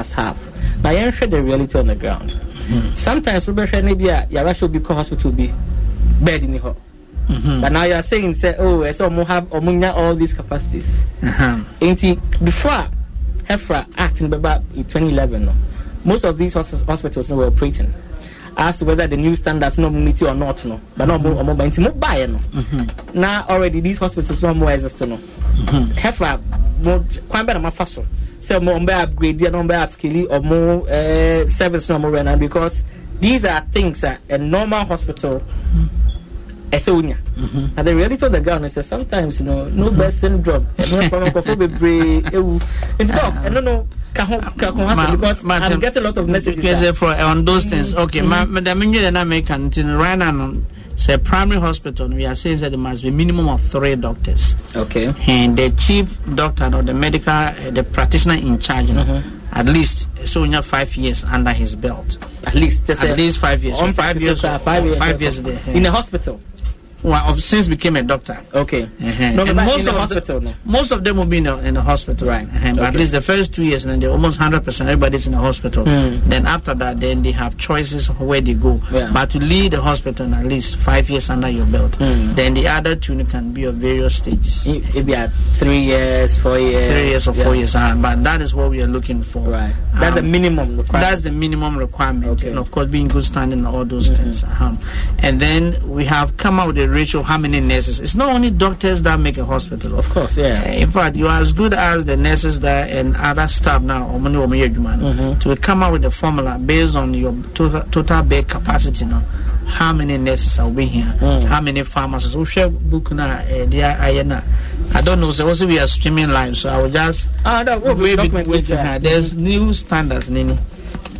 must have na yɛnhwɛ the reality on the ground mm-hmm. sometimes wobɛhwɛ no bi a yɛbɛhwɛ obi kɔ hospital bi bed ni hɔ Mm-hmm. But now you are saying, say, oh, I saw have omunya all these capacities. Mm-hmm. before Hefra Act in 2011, no, most of these hospitals no, were operating. As to whether the new standards no meet or not, no, but no more more into no buy no. Mm-hmm. Now already these hospitals no more exist no. Mm-hmm. Hefra more quite better my faso. Say more be upgrade, be upscaling or more uh, service no more because these are things that a normal hospital. Mm-hmm. ɛsɛ wonya and the reality of the ground is that sometimes you know no birth syndrome ɛno no nkɔfo bebree ewu. Nti dɔk ɛno no ka ho ka ho ha because i'm getting a lot of messages yes for on those things. Okay ma me da me nwere na make kan tin right now say primary hospital we are saying that there must be minimum of three doctors. Okay. And the chief doctor or the medical uh, the practitioner in charge you know, mm-hmm. at least so you have five years under his belt. At least at least five years. So five years five years five years there in a hospital well, I've since became a doctor. Okay. Uh-huh. No, and most of hospital, the, no? most of them will be in the, in the hospital. Right. Uh-huh. Okay. But at least the first two years, and then they're almost hundred percent. Everybody's in the hospital. Mm. Then after that, then they have choices where they go. Yeah. But to lead the hospital, at least five years under your belt. Mm. Then the other two can be of various stages. Maybe at three years, four years. Three years or yeah. four years. Uh, but that is what we are looking for. Right. That's um, the minimum requirement. That's the minimum requirement, okay. and of course, being good standing and all those mm-hmm. things. Um, and then we have come out with a ratio how many nurses. It's not only doctors that make a hospital. Of course, yeah. Uh, in fact, you are as good as the nurses that and other staff now. Mm-hmm. To come up with a formula based on your total, total bed capacity. You know, how many nurses are we here? Mm. How many pharmacists? We share book now. Uh, I don't know. So also we are streaming live, so I will just. Ah, no, wait, wait, wait, wait, There's new standards, Nini.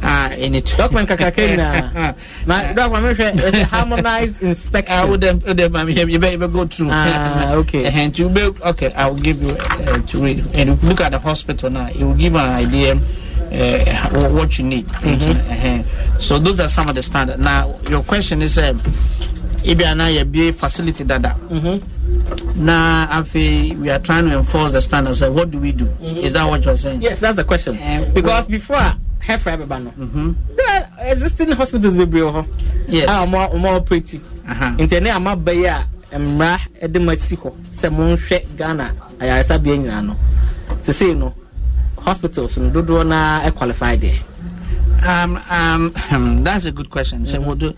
Ah, in it. Document kakake na. Ma document me hwɛ it's harmonized inspection. I would them them I mean you better go through. Ah, okay. And to be okay, I will give you uh, to read and look at the hospital now. It will give an idea uh, what you need. Mm-hmm. Uh-huh. So those are some of the standards. Now your question is um, ebi ana yɛ bie facility dada. Mm-hmm. Afei we are trying to enforce the standards. What do we do? Mm-hmm. Is that what you are saying? Yes, that's the question. Uh, because before hefa bɛba no. Are existing hospitals bebree wɔ hɔ. A ɔmo ɔmo operate. Nti ɛne ama ba yi a mmara de ma si hɔ sɛ monhwɛ ghana ayaresabea nyinaa no. Te sei no hospitals no dodoɔ na qualify deɛ um, um, that's a good question. So mm-hmm. we'll do,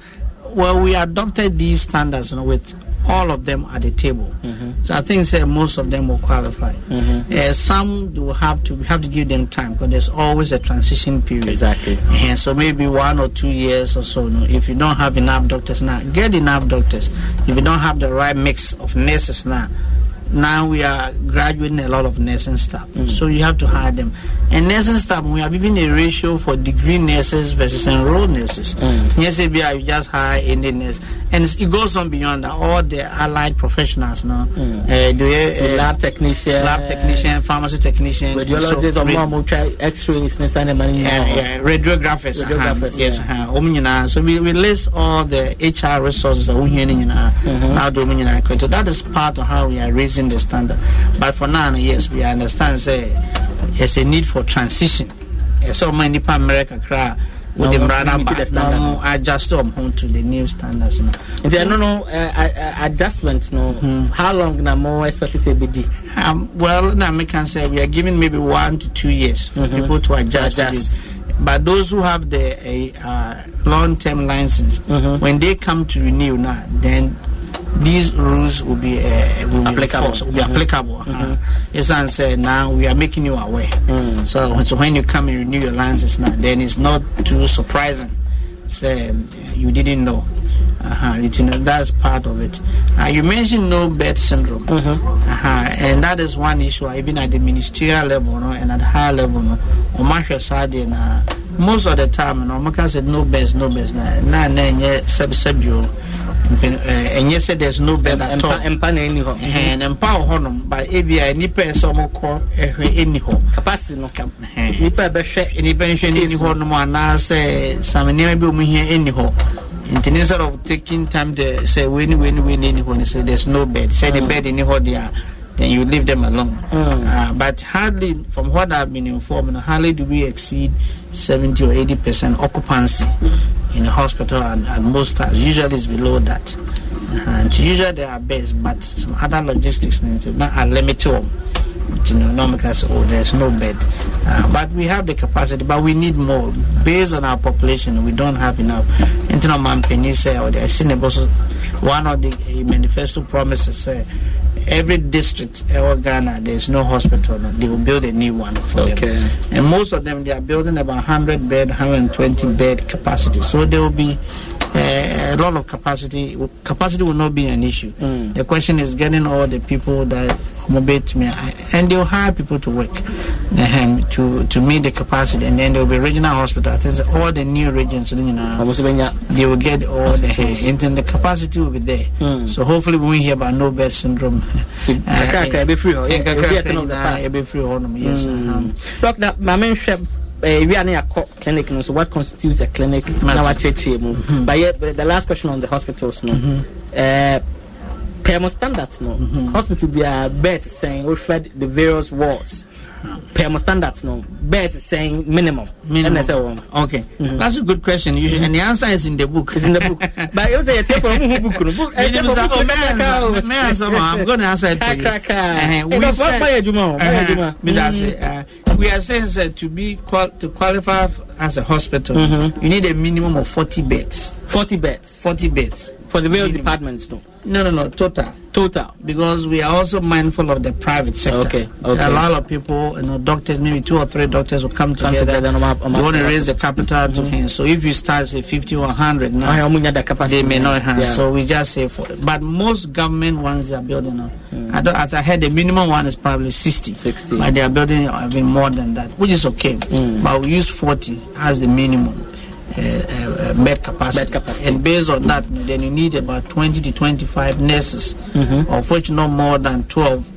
well, we adopted these standards you know, with all of them at the table. Mm-hmm. So I think say, most of them will qualify. Mm-hmm. Uh, some will have to have to give them time because there's always a transition period. Exactly. And so maybe one or two years or so. if you don't have enough doctors now, get enough doctors. If you don't have the right mix of nurses now, now we are graduating a lot of nursing staff. Mm. So you have to hire them. And nursing staff, we have even a ratio for degree nurses versus enrolled nurses. Mm. Yes, you just hire any nurse. And it goes on beyond that. All the allied professionals now. Mm. Uh, the, uh, lab technician, lab technician, pharmacy technician, radiologists, so, rad- x-rays, yeah, radiographers. radiographers uh, yes, uh, so we, we list all the HR resources that we mm-hmm. So that is part of how we are raising raising the standard. But for now, yes, we understand say there's a need for transition. So many people America cry with the brand now adjust them home to the new standards now. There no no uh, adjustment no. Mm-hmm. How long na more expect to say be Um, well, now we can say we are giving maybe one to two years for mm-hmm. people to adjust, adjust. to this. But those who have the uh, long-term license, mm-hmm. when they come to renew now, then these rules will be uh, will applicable. Be will be mm-hmm. applicable. Uh-huh. Mm-hmm. said now we are making you aware. Mm. So, so when you come and renew your license now, then it's not too surprising. Say you didn't know. Uh-huh, you know, that's part of it. Uh, you mentioned no bed syndrome, mm-hmm. uh-huh, and that is one issue. Even at the ministerial level, no, and at the higher level, no, most of the time, no, said no beds, no beds. Na na na sub subio ɛnyɛ eh, sɛ there's no bed at all. Eh, eh, mpa na ɛni hɔ ɛhɛn mpa wɔ hɔ nom but ebi a nipa yɛ sɛ ɔmo kɔ ɛhwɛ ɛni hɔ capacity no. Nipa bɛhwɛ nipa nhwɛ ɛni hɔ nom anaasɛ sam nneɛma bi ɔmo hia ɛni hɔ nti instead of taking time to say wei ni wei ni wei ni ɛni hɔ no say there's no bed. Sɛ the hmm. bed ɛni hɔ deɛ then you leave them alone. Uh, but hardly, from what I've been informed, hardly do we exceed 70 or 80 percent occupancy in a hospital, and, and most times, usually it's below that. And usually there are beds, but some other logistics not are limited. You know, no because oh, there's no bed, uh, but we have the capacity, but we need more based on our population. We don't have enough. Internal man penny say, or the one of the uh, manifesto promises say every district or Ghana, there's no hospital. They will build a new one for okay. them. And most of them, they are building about 100 bed, 120 bed capacity. So there will be uh, a lot of capacity. Capacity will not be an issue. Mm. The question is getting all the people that and they'll hire people to work um, to to meet the capacity, and then there will be regional hospital. I all the new regions, you know, they will get all the and the capacity will be there. Mm. So hopefully, when we hear about no bed syndrome, uh, be free. be free. Yes. Doctor, my mention ewia ne yakɔ clinic no so what constitutes a clinic na wakyerɛkyerɛ mu but yɛ the last question on the hospitals no uh, per mo standards no. Hospital biara bed sɛn wohwɛ the various wards. Per mo standards no. Bed saying minimum. Minimum. Okay. Mm-hmm. that's a good question. You should, and the answer is in the book. It's in the book. But you say you from who book no. Book eh man may answer i'm going to answer it for you. Uh, we said me that say uh, we are saying that to be qual- to qualify as a hospital mm-hmm. you need a minimum of 40 beds 40 beds 40 beds for the various departments no no, no, no, total. Total. Because we are also mindful of the private sector. Okay, okay. A lot of people, you know, doctors, maybe two or three doctors will come, come together. together on on they want to raise the capital mm-hmm. to him. So if you start, say, 50 or 100 now, they may not have. Yeah. So we just say, for, but most government ones they are building on. Mm. I, don't, I heard the minimum one is probably 60. 60. But they are building even more than that, which is okay. Mm. But we use 40 as the minimum. Uh, uh, bed, capacity. bed capacity. And based on that, then you need about 20 to 25 nurses, mm-hmm. of which no more than 12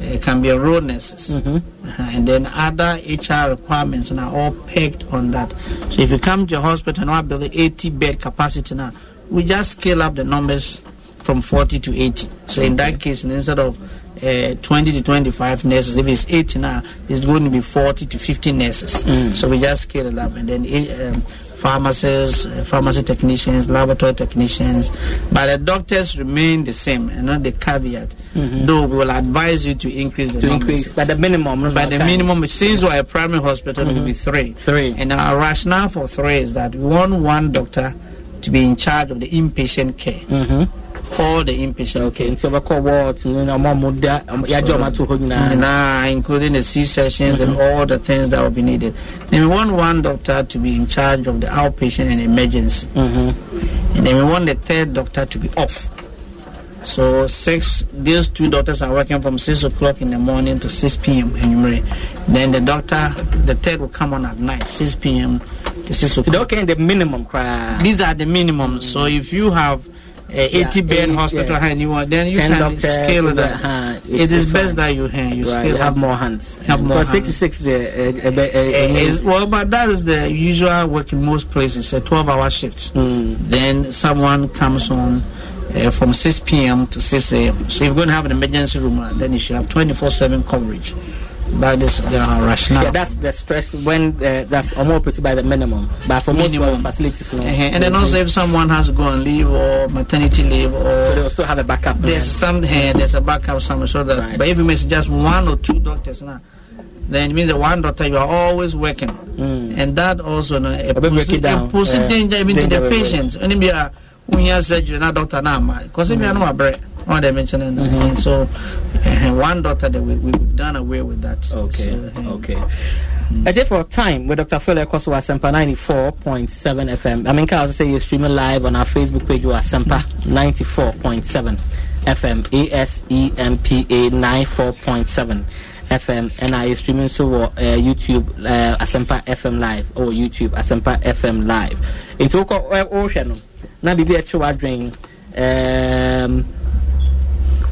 uh, can be enrolled nurses. Mm-hmm. Uh-huh. And then other HR requirements are all pegged on that. So if you come to a hospital and now building 80 bed capacity now, we just scale up the numbers from 40 to 80. So in that case, instead of uh, 20 to 25 nurses. If it's 80 now, it's going to be 40 to 50 nurses. Mm. So we just scale it up. And then um, pharmacists, uh, pharmacy technicians, laboratory technicians, but the doctors remain the same and not the caveat. Mm-hmm. Though we will advise you to increase the to numbers. increase, but the minimum. But the time. minimum, since we're a primary hospital, mm-hmm. it will be three. Three. And our rationale for three is that we want one doctor to be in charge of the inpatient care. Mm-hmm all the inpatient okay nti ɔbɛkɔ wards no na ɔmo ɔmo da yagye ɔmo ato hɔ nyinaa nah including the c sections mm-hmm. and all the things that will be needed then we want one doctor to be in charge of the outpatient and emergency mm-hmm. and then we want the third doctor to be off so six these two doctors are working from six o'clock in the morning to six p.m. in Then the doctor, the third will come on at night, six p.m. to six o'clock. Okay, the minimum. Cry. These are the minimum. Mm-hmm. So if you have Eh, 80 yeah, bed eight, hospital yes. and you want then you can scale it up. Uh, it is best that you hand you right, scale have more hands. Have more Because 66 the eh, is, well, but that is the usual work in most places. A 12 hour shifts. Mm. Then someone comes on. Uh, from 6 p.m. to 6 a.m. So if you're going to have an emergency room, then you should have 24/7 coverage. That is the uh, rationale. Yeah, that's the stress when uh, that's operated by the minimum. But for minimum. most facilities, no. Uh-huh. And then also if someone has to go on leave or maternity leave, or so they also have a backup. There's some uh, there's a backup somewhere so that. Right. But if you miss just one or two doctors now. Then it means that one doctor you are always working, mm. and that also no, a pussy, pussy uh, danger even to the patients. And if you are when you are surgery, not doctor now, because if you are not bread what they mentioned. Mm-hmm. So, uh, one doctor that we, we've done away with that. Okay, so, uh, okay. Mm. A day for time with Dr. Phil Ekoso at Sempa 94.7 FM. I mean, can I also say you're streaming live on our Facebook page or Sempa 94.7 FM, A S E M P A 94.7 FM, and I streaming so uh, YouTube uh, Asempa FM Live or YouTube Asempa FM Live. Into ocean, na bibi a chewa drain. Um,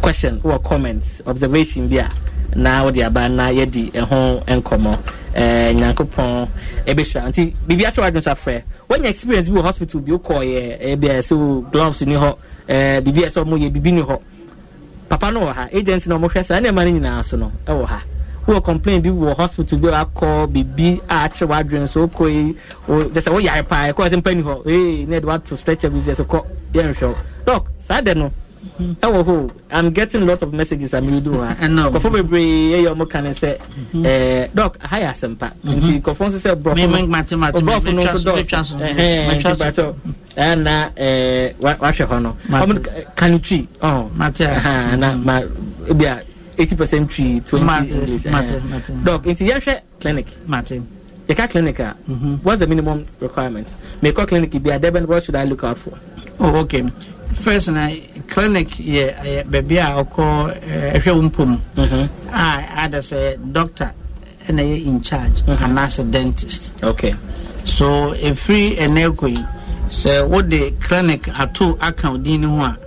question or comments observation bi a na wɔde aba na yɛdi ɛho nkɔmɔ ɛɛ nyankopɔn ɛbɛhyira nti biribi atwa wadun so afrɛ wɔnya experience bi wɔ hospital bi wokɔ yɛ ɛbi a so gloves ni hɔ. Ɛɛ biribi a ɛsɛ ɔmo yɛ biribi ni hɔ. Papa no wɔ ha agency na ɔmohwɛ saa nneɛma no nyinaa so no ɛwɔ ha. Wowɔ complain bi wɔ hospital bi wakɔ biribi a akyerɛ w'adwene so wokɔ yi kyɛ sɛ woyare paa ɛkɔ sɛ mpa ni hɔ. Ee ne de wato stretcher bi sɛ so kɔ yɛnhwɛ dɔk saa de no ɛwɔ hɔ i'm getting a lot of messages i'm reading ha nkɔfo bebree ɛyɛ ɔmo ka ne sɛ ɛɛ dɔk aha yɛ asɛmpa nti nkɔfo nso sɛ borɔfo borɔfo no nso dɔɔso ɛhɛn nti batɔ ɛna ɛɛ wahwɛ hɔ no. Ɔmo kanu twi ɔn na ma ebi a eighty percent tree twenty english dɔk nti yɛhwɛ clinic. Yɛka clinic a what's the minimum requirement? Mekɔ clinic bi a dɛbɛn what should i look out for. oh okay first na clinic yɛ yɛ baabi a ɔkɔ eh, ɛhwɛ wo mpom mm-hmm. a ada sɛ doctor ɛna yɛ in charge mm-hmm. anaasɛ dentist. Okay. So ɛfiri ɛnɛ kɔ yi sɛ wode clinic ato aka wo din no ho a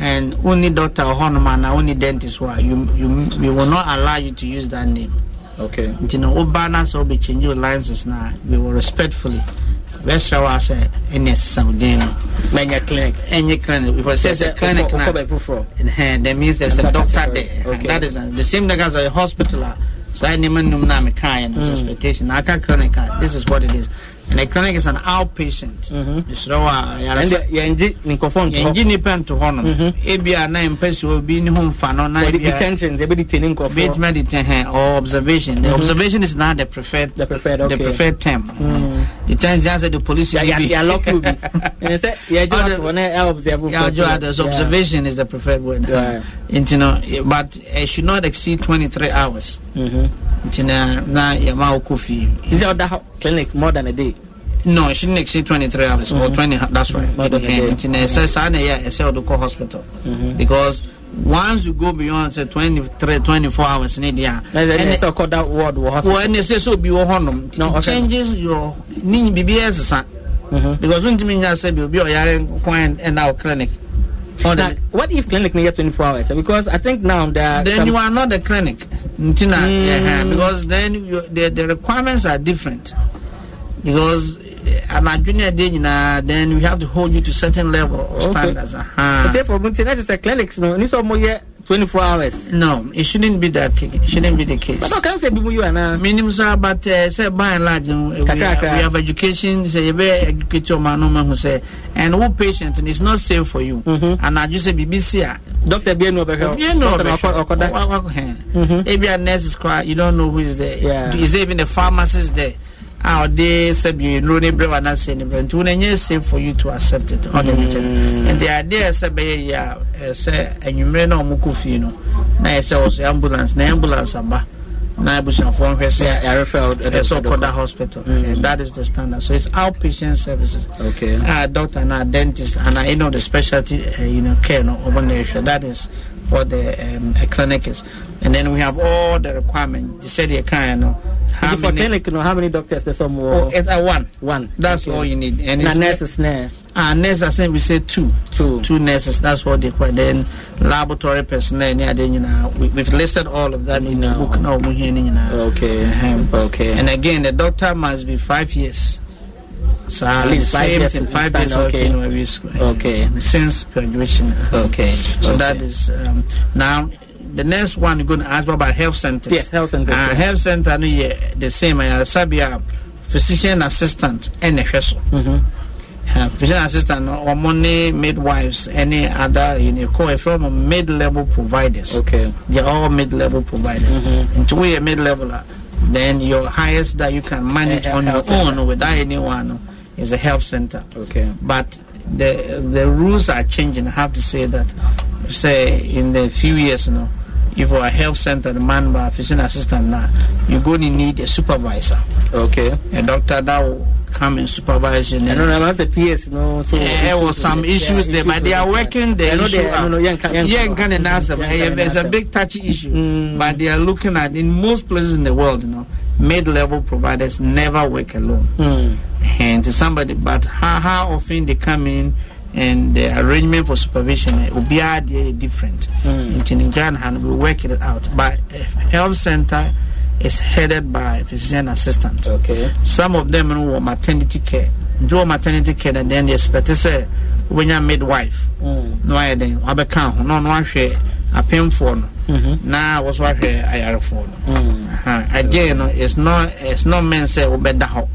and only doctor or honeyman and only dentist why you, you we will not allow you to use that name. Okay. You know obana so be change your licenses now we will respectfully best show us any something many clinic. any clinic if I a clinic now. Uh, that means there's a doctor there. Okay. that is uh, the same thing as a hospital uh, so I never knew na me kind expectation I can clinic this is what it is. And the clinic is an outpatient. Yɛngye nkɔfɔ nto yɛngye nipa nto hɔ no ebi a na mpɛ si obi ne ho mfa no na ebi a detention ebi detain nkɔfɔ betuma detain or observation. The observation is not the preferred the preferred okay. the preferred term detention just the police ya ya lock you bi ɛsɛ yɛgye wato hɔ na ɛ observe ya jo others observation is the preferred word. Nti no but it should not exceed 23 hours. Nti na na yɛma wo kɔ fie is it other clinic more than a day? No it shouldn't exceed 23 hours mm-hmm. or 20 that's right nti na ɛsɛ saa na ɛyɛ ɛsɛ ɔde kɔ hospital because once you go beyond say 23 24 hours ne deɛ a ɛnɛ sɛ ɔkɔ that ward wɔ hospital. Wɔ ɛnɛ sɛ sɛ obi wɔ hɔnom No, okay. changes your ne biribiara ɛsesa because wontumi nya sɛ bi obi ɔyare kwan ɛna wo clinic. Or Now, the- what if clinic near 24 hours? Because I think now there then some, you are not the clinic. Ntina, Mm. yeah, because then you, the, the requirements are different. Because an junior day nyinaa, then we have to hold you to certain level of Okay. standards uh-huh. Say for Munti, that is a clinic, no, ni so mo ye 24 hours. no it shouldn't be that it shouldn't be the case But no can say bimu you na. minimum sir but uh, say by and large we, have, education say you be educate no man who say and who patient and it's not safe for you and I just say BBC a Doctor bi enu. You know, Doctor na okoda. maybe a nurse is crying. You don't know who is there. Yeah. Is there even a pharmacist there? How they said you know they bring not say anything. To when safe for you to accept it. On the And the idea is say yeah, eh, say and you may know muku fi no. Na say also ambulance, na ambulance aba. Na abusanfo nhwɛ sɛ Yeah, I refer. ɛsɛ ɔkɔda hospital And that is the standard so it's outpatient services Okay. uh, doctor and a dentist and uh, you know the specialty uh, you know care no urban area that is what the um, a clinic is and then we have all the requirements they said you can know how For many clinic, how many doctors there's some oh, it's a one One. that's Okay. all you need and Na it's nurses ne. uh, nurse I think we say two Two. two nurses that's what they call then laboratory personnel yeah, then, you know, we, we've listed all of that in the No. book now we hear, you know. Okay. Um, Okay. And again, the doctor must be five years. So At least five same years five years of okay. you know, school, Okay. since graduation. Okay. So okay. that is um, now the next one you're going to ask about health centers. Yes, health centers, Uh, yeah. health center, no, yeah, the same. I sabia physician assistant and a vessel. Uh, physician assistant or money midwives, any other you know, call from mid-level providers. Okay. They're all mid-level providers. Mm-hmm. Until we are mid-level, uh, then your highest that you can manage A- a on your center. own without anyone is a health center. Okay. But the the rules are changing. I have to say that. Say in the few years you now, if you're a health center man, by a physician assistant now, you're going to need a supervisor, Okay. a doctor that will come and supervise you. I don't know. Once a PS, no. So Yeah, there was some issues there, but they are working the issue they- out. no, no, yeah, can- yeah, Yeah, can- can answer. yeah, Yeah, can It's a big touchy issue, Mm. but they are looking at in most places in the world. You know, mid-level providers never work alone Hmm. and to somebody, but how, how often they come in and the arrangement for supervision eh, will be uh, different. Mm. In Ghana, we work it out. But a health center is headed by a physician assistant. Okay. Some of them know maternity care. Do maternity care, and then they expect to say when you're midwife. Mm. No, I then wabɛka ho na ɔno ahwɛ apemfoɔ no na wɔso ahwɛ ayarefoɔ no again no it's not it's not meant sɛ wobɛda hɔ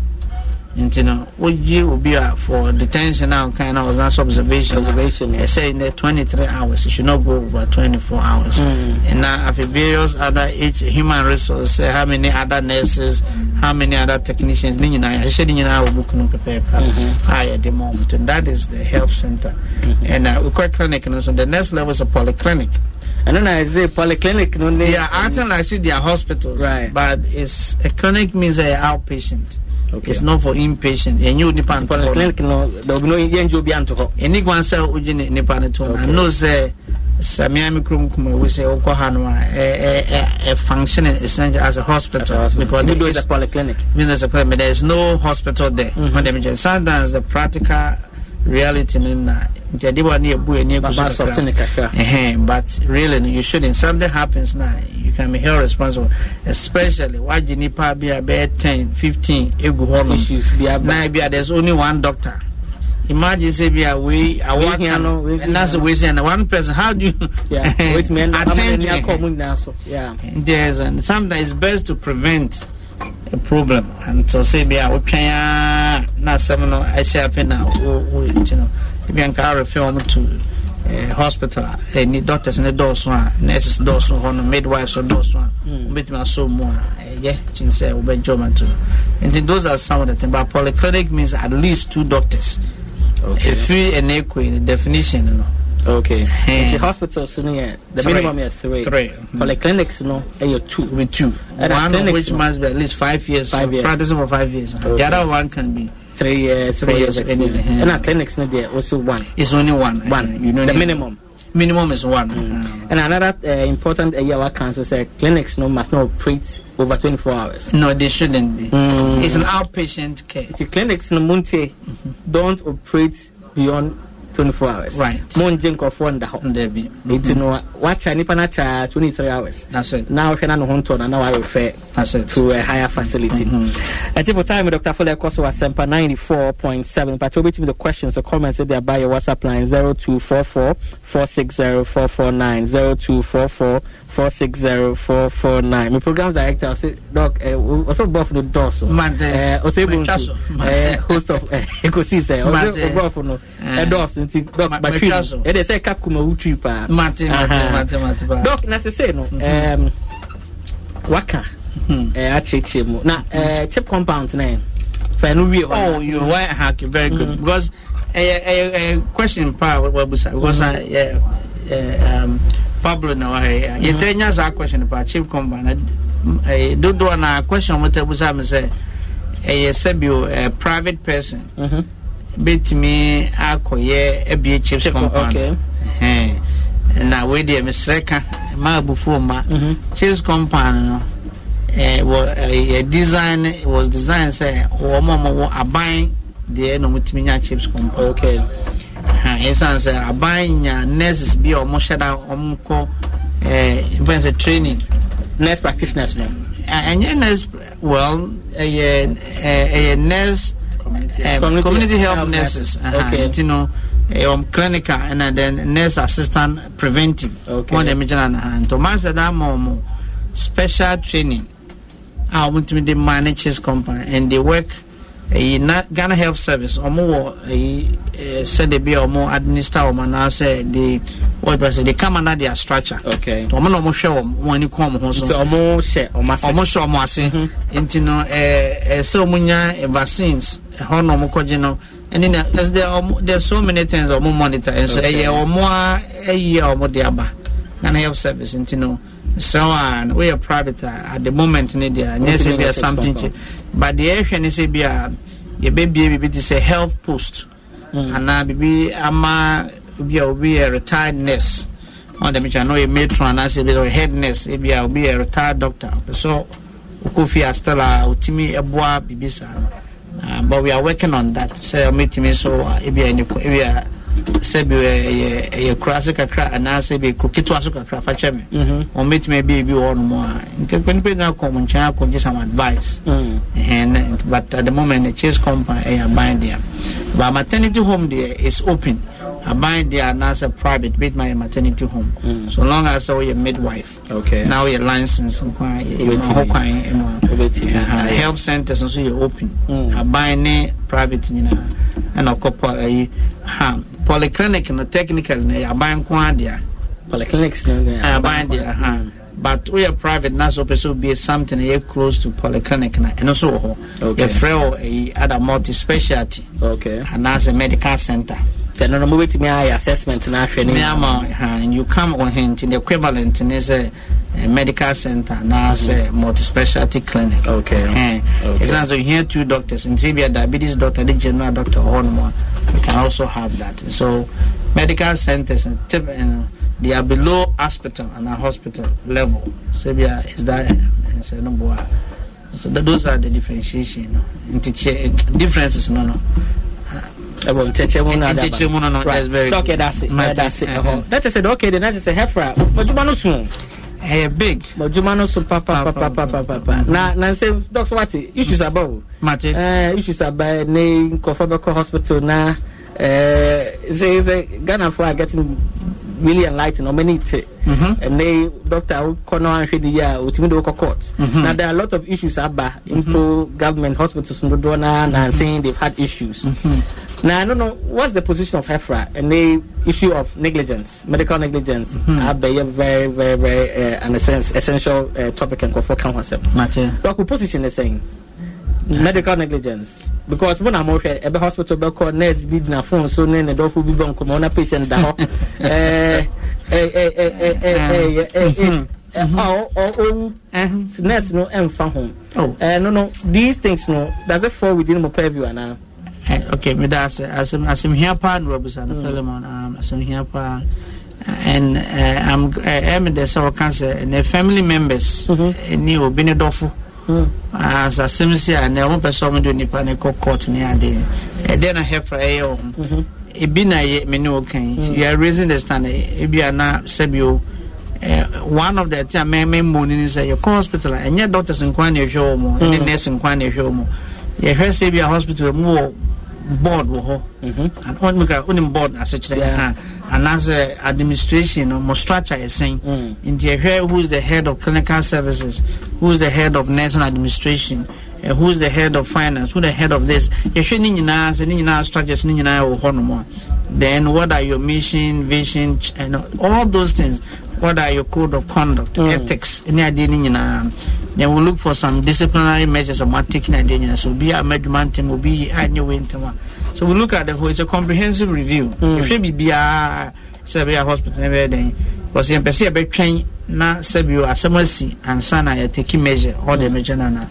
nti no wogye obi a for detention a kind of was observation Observation, say in the 23 hours it should not go over 24 hours. And now after various other each human resource uh, how many other nurses how many other technicians ne nyinaa yɛhyɛ ne nyinaa wɔ book no pɛpɛɛpɛ a yɛde ma ɔmo to that is the health center. And uh, wokɔ clinic no so the next level is a polyclinic. Ɛno na ɛsɛ polyclinic no ne they are acting like they are hospitals. Right. but it's a clinic means a outpatient Okay. it's not for inpatient ɛnyɛ onipa ntɔ hɔ no. polyclinic no there will be no yɛngye obi anto hɔ ɛni kwan sɛ wogye ne nipa no to Okay. ano sɛ samia me kurom kuma wo sɛ wokɔ ha no a ɛ- ɛ- ɛ- ɛ function essentially as a hospital. Because there it's a polyclinic. Even though a clinic, there is no hospital there. Them just sometimes the practical reality no na nti ade wa ne ani agu so Baba soft ne kakra. But really no, you shouldn't. Something happens now you can be held responsible especially wagye nipa bi a bɛyɛ 10 15 egu hɔ nom issues bi aba na bi a there's only one doctor. Imagine say bi a we a We work here no, we and that's the way saying one person how do you yeah wait me and attend to amana ni akɔ it? yeah. There's and sometimes it's best to prevent problem. And so say bi a wotwɛn a na asɛm no ahyɛ apɛ na wo wo you know bi a nka refer wɔn to uh, hospital a ɛni doctors ne dɔɔso a nurses dɔɔso hɔ no midwives so dɔɔso a wobɛtumi asɔ mu a ɛyɛ kyin sɛ wobɛgye ɔma to no nti those are some of the things but polyclinic means at least two doctors. Okay. Ɛfiri ɛna ekɔ the definition no okay Ɛhɛn. nti hospitals no yɛ the Three. minimum yɛ three Three. polyclinics no ɛyɛ two with two. And one of clinics, which no? must be at least five years. Five uh, years. Practicing for five years. Okay. The other one can be. three years four Three years years, experience mhm. ɛna clinics no deɛ also one It's only one. one You know the minimum Minimum is one. Uh, and another uh, important area our cancer say clinics no must not operate over 24 hours no, they shouldn't be. Mm. It's an outpatient care. nti clinics no montie don't operate beyond 24 hours Right. mongye nkɔfoɔ nda hɔ There be. nti no wakyɛ nipa no akyɛ 23 hours That's it. na wohwɛ na ne ho ntɔ no na warefɛ That's it. to a higher facility mm-hmm. ɛnti for time dr fole ɛkɔ so asɛmpa 94.7 mpatɛ wobɛtumi the questions or comments ɛde aba yɛ whatsapp line 0244 460449 0244 460449 me programs director ɔsɛ doc ɔsɛ bɔfo no dɔɔso Mate, ɔsɛ ebu metwa nso so. eh, host of ɛkɔsii sɛ Mate. ɔsɛ bɔfo no Eh. ɛdɔɔso nti doc Ma- batwi metwa so. ɛde sɛ ɛka kuma wotwi paa Mate, mate, Aha. mate, mate, mate. doc na sese no um, waka eh, akyerɛkyerɛ mu na eh, chip compound no ɛ fa no wie hɔ Oh, you were happy. Very good. Because a, a, a question power wabusa because I yeah, yeah, um Pablo na wa yeah. You tell us a question about chief combine. Eh do do na question mo tabusa me say eh sebio a private person Mhm. betumi akɔyɛ abie chips Chip, compound okay. Ɛhɛn. na wei deɛ mesrɛ ka ma abufuo ma Mhm. CHPS compound no eh, wɔ ɛyɛ design it was design sɛ wɔn a wɔwɔ aban deɛ na wɔtumi nya CHPS compound okay Ɛhɛn, ɛsiane sɛ aban nya nurses bi a wɔn hyɛ da wɔn kɔ ɛɛ mpɛn sɛ training nurse practitioners no Ɛ- ɛnyɛ nurse well ɛyɛ ɛ- ɛyɛ nurse um, Community community, health health nurses. nurses. Uh-huh. Okay. You know, um, clinical and then nurse assistant preventive. Okay. One of them na hand. To master that more special training. I want to be the managers company and they work. A Ghana Health Service, or more, said they be or more administer or man, I say they what was it? They come under their structure. okay Or man, almost show when you come home. nti ɔmo hyɛ ɔmo ase ɔmo hyɛ ɔmo ase nti no ɛɛ ɛsɛ ɔmo nya eh, vaccines ɛhɔ na ɔmo kɔgye no ɛne na ɛsɛ there ɔmo there are so many things ɔmo monitor nso Okay. ɛyɛ ɔmo a ɛyi a ɔmo de aba Ghana Health Service nti no sɛ a woyɛ private a at the moment ne deɛ nyɛ sɛ Wotumi bi nya a something check kye but deɛ ɛhwɛ ne sɛ bi a yɛbɛbie biribi te sɛ health post. Anaa biribi ama bi a obi yɛ retired nurse. Ɔn dɛm kyɛn no yɛ matron anaasɛ bi ɔyɛ head nurse ebi a obi yɛ retired doctor. Ɔpɛ so okɔ fie astel a otumi ɛboa biribi saa no Uh, but we are working on that. Sɛ ɔmɛtumi so uh, ebi a ɛni ebi a sɛbi ɛyɛ ɛyɛ kura ase kakra anaasɛ ebi kuro ketewa so kakra fakyɛ mi ɔmɛtumi ebi ebi wɔ hɔnom a nkekwa nipa nyinaa kɔ ɔmo nkyɛn akɔ gye some advice. Mm. and but at the moment the chase company ɛyɛ aban deɛ. But maternity home deɛ is open. Aban deɛ anaasɛ private bɛtumi ayɛ maternity home. Mm. so long as sɛ woyɛ midwife. Okay. Na woyɛ license nkwa Wobɛtumi. ho kwan ma health centers nso yɛ open. Mm. aban ne private nyinaa ɛna ɔkɔ ayi ha polyclinic no technical no yɛ aban nko adea polyclinics no aban deɛ ha. But woyɛ private na sɛ wopɛ sɛ wobie something ɛyɛ close to polyclinic na ɛno nso wɔ hɔ. Yɛfrɛ wɔ ayi ada multi specialty. Okay. Anaasɛ medical center sɛ no no mobɛtumi ayɛ assessment no ahwɛ and you come on hint the equivalent ne sɛ eh, medical center anaasɛ multi specialty clinic. Mm-hmm. Okay. Okay. ɛsiane sɛ you hear two doctors nti ebia diabetes doctor ne general doctor hɔ nom a you can also have that. So medical centers no, tip, you know, they are below hospital and a hospital level. So ebia is that sɛ no boa so th- those are the differentiation nti kyɛ differences no no. Ɛbɔ ɛwɔ nkyɛnkyɛnmu no nkyɛnkyɛnmu no no that's very good. okay that's it. Uh, that's it. Ɛhɔ that is it okay then that is it hefra mɔdwuma no sun. Ɛyɛ big. Mɔdwuma no sun. Papa papa papa papa na na nse doctor wati issues aba mate. Ɛɛ issues aba ne nkɔfra bɛkɔ hospital na ɛɛ sɛ sɛ ghana fo are getting really enlightened ɔmɛ ni te. Mm-hmm. Eh, Ɛnɛ doctor kɔ na ahwɛ ni yia otumi de okɔ court. Mm-hmm. Na there are a lot of issues aba into mm-hmm. government hospitals dodoɔ na na nse they've had issues. Mm -hmm. Now, I don't know what's the position of EFRA and the issue of negligence, medical negligence. Mm-hmm. I a very, very, very uh, an essence, essential uh, topic and for concept. What the position is saying medical negligence because when I'm okay, every hospital be call nurse be na phone so ne ne dofu be bon come on a patient da ho. Eh eh eh eh eh eh eh or or nurse no emfa home. Oh, no no these things no does it fall within my purview now? Okay meda ase asɛm asɛm hia paa na wabusa no philemon um, asɛm hia paa and uh, I'm uh, ɛmi dɛ sɛ wɔka sɛ ne family members ne obi ne dɔfo as asɛm si a ne ɔmo pɛ sɛ ɔmo de nipa ne kɔ court ne ade ɛdɛ na hɛfra ɛyɛ wɔn ebi na yɛ me ne o kan yi you are raising the standard. Ebi a na sɛbi o eh, one of the thing a mɛmɛ mo ni sɛ yɛ kɔ hospital a ɛnyɛ doctors nkwan na ɛhwɛ wɔn ɛne nurse nkwan na ɛhwɛ wɔn yɛhwɛ sɛ ebi a hospital mu wɔ board wɔ hɔ and ɔn mi ka ɔnim board asekyerɛ ha anaasɛ administration no mo structure yɛ sɛn Mm. nti yɛhwɛ who is the head of clinical services who is the head of nursing administration uh, who is the head of finance? Who the head of this? Yɛhwɛ ne nyinaa sɛ ne nyinaa structures ne nyinaa wɔ hɔ nom a then what are your mission vision ch- and all those things? What are your code of conduct Mm. ethics? Ne adeɛ ne nyinaa then we'll look for some disciplinary measures of taking adeɛ nyinaa so obi a mɛdwuma ntɛm obi anyɛ wei ntɛm a so we look at the whole it's a comprehensive review. Mm. yɛhwɛ biribiaa sɛ ɛbɛyɛ hospital ne bɛyɛ dɛn because yɛmpɛ sɛ yɛbɛtwɛn na sɛbio asɛm asi ansa na yɛtaki measure all the measure no na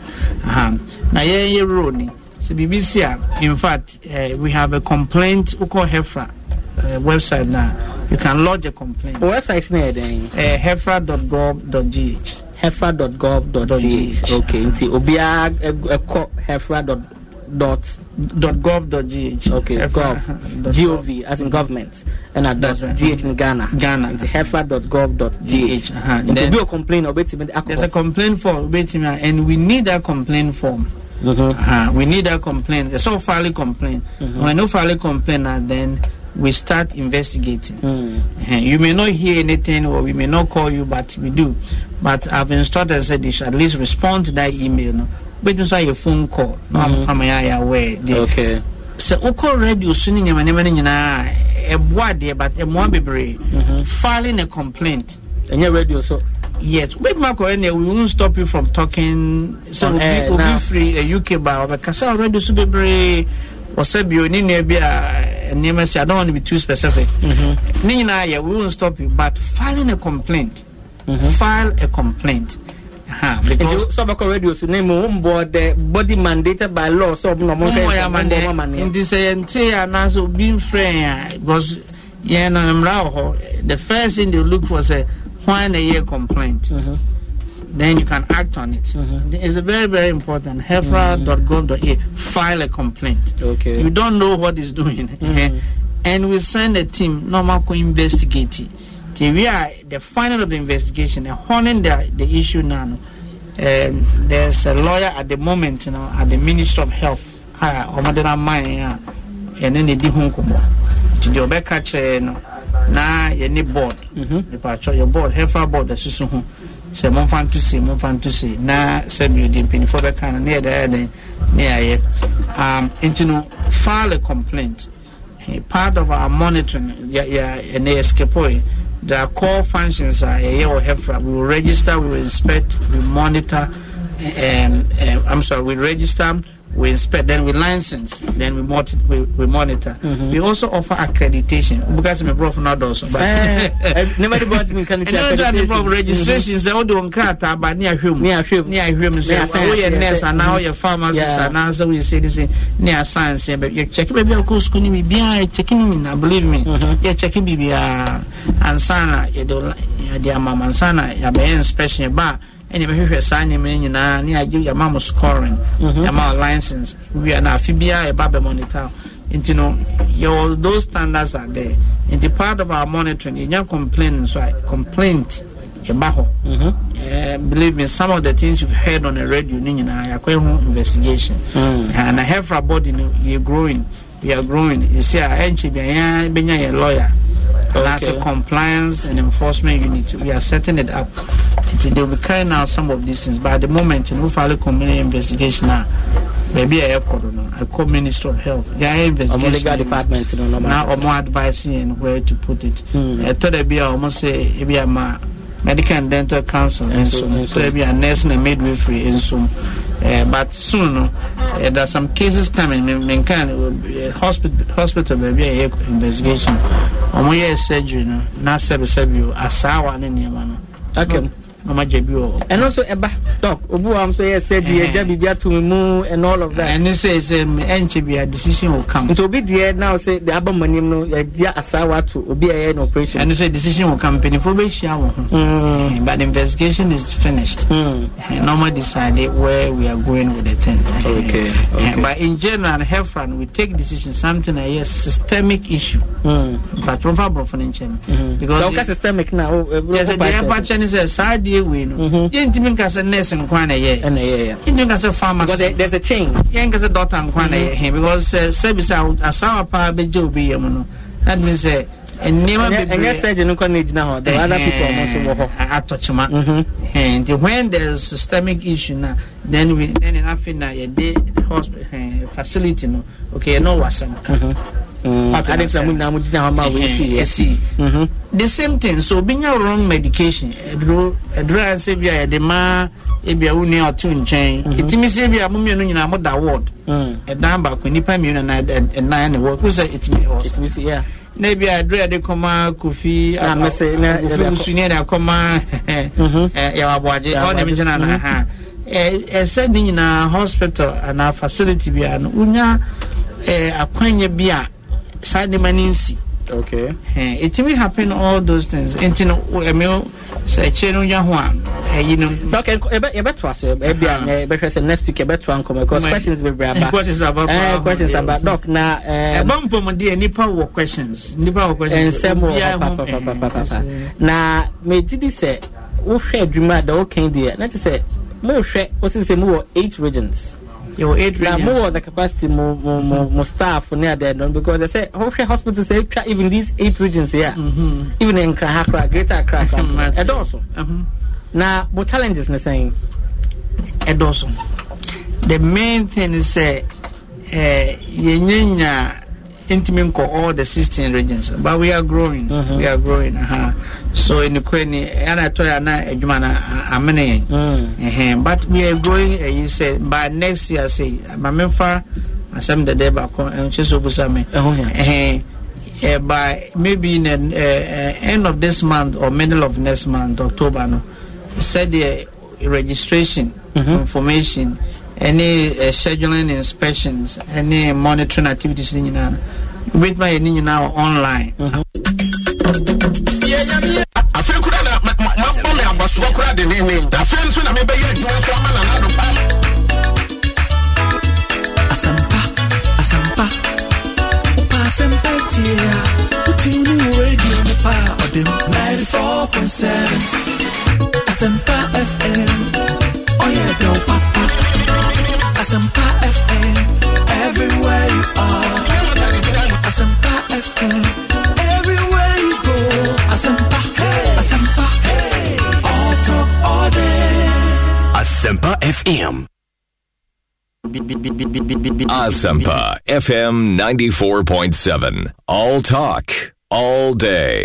aha. Na yɛyɛ role ni. Sɛ biribi si a in fact uh, we have a complaint wokɔ hefra uh, website na you can lodge a complaint. Website na then uh, hefra.gov.gh hefra.gov.gh. Okay, nti obiara ɛkɔ hefra dot dot gov dot gh okay gov dot gov as in government and at dot right. gh in Ghana. Ghana. Nti hefra.gov.gh. Uh-huh. Nti Then- obi o complain obetimi There's a complaint form and we need that complaint form. Uh-huh. We need that complaint. There's no file complaint. When no file complaint, uh, then we start investigating. Mm. Uh, You may not hear anything, or we may not call you, but we do. But I've instructed said they should at least respond to that email. No? bɛdi nso ayɛ phone call na mm-hmm. ama yɛ ayɛ aware deɛ. Sɛ wokɔ radio so ne nyama nneɛma no nyinaa ɛboa deɛ but ɛmmoa bebree. Mm-hmm. Filing a complaint. Ɛnyɛ radio so? Yes. Wait my kɔrɛ we won't stop you from talking. So, we'll sɛ obi obi firi uk ba ɔbɛkasa radio so bebree. Wɔsɛ bio ne nua bi a nneɛma si i don't want to be too specific. Mm-hmm. Ne nyinaa yɛ we won't stop you but filing a complaint. Mm -hmm. file a complaint. Because some sọba radio so name emu o the body mandated by law sọ no more. nkẹ sọ ọmọ ọmọ mani. nti sẹ yẹn sọ because yeah, nọ the first thing they look for sẹ why na complaint. Then you can act on it. Mm-hmm. It's very, very important. Hefra.gov.a mm-hmm. file a complaint. Okay. You don't know what is doing. Mm-hmm. and we send a team normal co investigate we are the final of the investigation and honing the, the issue now. Um, there's a lawyer at the moment you know at the ministry of health. Uh, ɔmɔde na man a ɛne ne di ho nkɔmmɔ nti deɛ ɔbɛka kyerɛ no na yɛne board. Mepatwɔ yɛ board hefa board asusu ho. Sɛ momfa nto se momfa nto se na sɛbi ɔde mpanimfoɔ bɛka no ne yɛde ayɛ den ne yɛayɛ um, nti no file a complaint. Part of our monitoring ɛnɛ yɛ skipoi there are core functions a yɛyɛ wɔ hefra we will register we will inspect we monitor and, and i'm sorry we register we inspect, then we license, then we, monitor. We, we monitor. Mm-hmm. We also offer accreditation because a prof not also. But eh, eh, nobody bought me can accreditation. prof registration. Mm-hmm. Say, "Oh, don't cry about near him, near him, near him." Say, "Oh, you're nurse and now mm-hmm. you're pharmacist and now so we say this near science." But you check maybe of course couldn't be behind checking. Believe me, mm-hmm. you're checking baby and sana. You do, you're mama and sana. You're inspection, but ɛne bɛhwehwɛ saa nneɛma no nyinaa ne agye yɛma mo scoring mhm. yɛma license wia na afe biara yɛba bɛ monitor nti no yɛwɔ those standards are there. Nti part of our monitoring yɛnya complaint nso a complaint yɛba hɔ. Uh, believe me some of the things you've heard on the radio no nyinaa yɛakɔ ho investigation. Mm. uh, na hefra body no yɛ growing. We are growing. Yɛsi a ɛnkyɛ bia yɛa bɛnya yɛ lawyer that's a compliance and enforcement unit. We are setting it up. They'll be carrying out some of these things. But at the moment, in Ufali community investigation now, maybe I call I call Minister of Health. Yeah, investigation. legal department. No, now, or more advising and where to put it. Mm. I thought I'd be almost say, maybe I'm a medical and dental council and so, so maybe a nurse and midwifery and so. Uh, but soon, uh, there are some cases coming. In kind uh, hospital, hospital, maybe a investigation. Ɔmo yɛ surgery no na sɛbi sɛbi o asaawa ne nneɛma no. Okay ɔmo agya bi wɔ. ɛno nso ɛba doc obi wa nso yɛ surgery ɛgya biribi ato mi mu and all of that. ɛno sɛ sɛ ɛnkyɛ bi a decision will come. nti obi deɛ now sɛ de aba mo anim no yɛgya asaawa to obi a yɛ no operation. ɛno sɛ decision will come mpanyinfoɔ bɛ hyia wɔn ho. Mm. but the investigation is finished. Mm. normal decide where we are going with the thing. okay okay but in general hefra we take decision something a yɛ systemic issue. but wɔn fa aborɔfo ne nkyɛn. because dɔw ka systemic na o. yɛ sɛ deɛ ɛba kyɛn ni sɛ saa deɛ wei no yɛntumi nka sɛ nurse nkwa na ɛyɛ yɛntumi nka sɛ pharmacy. There's a chain yɛnka sɛ doctor nkwa na mm-hmm. ɛyɛ because eh, sɛ sɛbi sɛ asawa paa bɛgye obi yɛ mu no. That means eh, sɛ nneɛma bebree. ɛnyɛ surgeon nkwa na egyina hɔ. There are other eh, people ɔmo nso wɔ hɔ atɔkyema mm-hmm. nti when there's systemic issue na then we then afei na yɛde hospital facility no. Okay yɛ no wɔ asɛm ka mm-hmm. The same thing so obi nya wrong medication ɛduro ɛduro a sɛ bi a yɛde maa ebi a wo nua ɔte nkyɛn etimi sɛ bi a mo mmienu nyinaa mo da ward ɛdan baako nipa mmienu na ɛnan na ward kusɛ etimi ɛwɔ na ebi a ɛduro yɛde kɔma kofi kofi wusu ne yɛde akɔma yɛwɔ aboagye ɔna mi gyina na ha ɛsɛ ne nyinaa hospital anaa facility bi a no wonya akwanya bi a saa nneɛma no nsi. Okay. Ɛtumi happen all those things. Nti no ɛmi sɛ ɛkyɛ no nya ho a ɛyi no. dɔk yɛbɛtoa so ebi a yɛbɛhwɛ sɛ next week yɛbɛtoa nkɔmɔ because questions bebree aba. Questions aba ɛɛ questions aba. Dɔk na ɛɛ. ɛbɔ mpɔmɔden nipa wɔ questions. Nipa wɔ questions. nsɛm wɔ papapapapa na megye di sɛ wohwɛ adwuma da wokan deɛ na te sɛ mo hwɛ wosi sɛ mo wɔ eight regions yɛwɔ eight na mowɔ the capacity mo mo mo mo staff ne adeɛ no because they say wohwɛ hospital sɛ atwa even these eight regions here mm-hmm. even in kora greater accra kora ɛdɔɔso na mo challenges ne sɛn ɛdɔɔso the main thing is uh, uh, sɛ ɛɛ yɛnyanya ntumi nkɔ all the sixteen regions but we are growing mm-hmm. we are growing uh-huh. so nukuri ni ɛna ɛtɔ yɛ ana adwuma na amene yɛn mm. but we are growing ɛyi sɛ by next year say maame fa asɛm dɛdɛ baako ɛnkyɛ so busa mi ɛhɛn uh, by maybe in the uh, end of this month or middle of next month october no sɛdeɛ registration mm-hmm. information any uh, scheduling inspections any monitoring activities ni nyinaa. Wobɛtumi ayɛ ne nyinaa wɔ online. Afei Asempa FM 94.7. All talk, all day.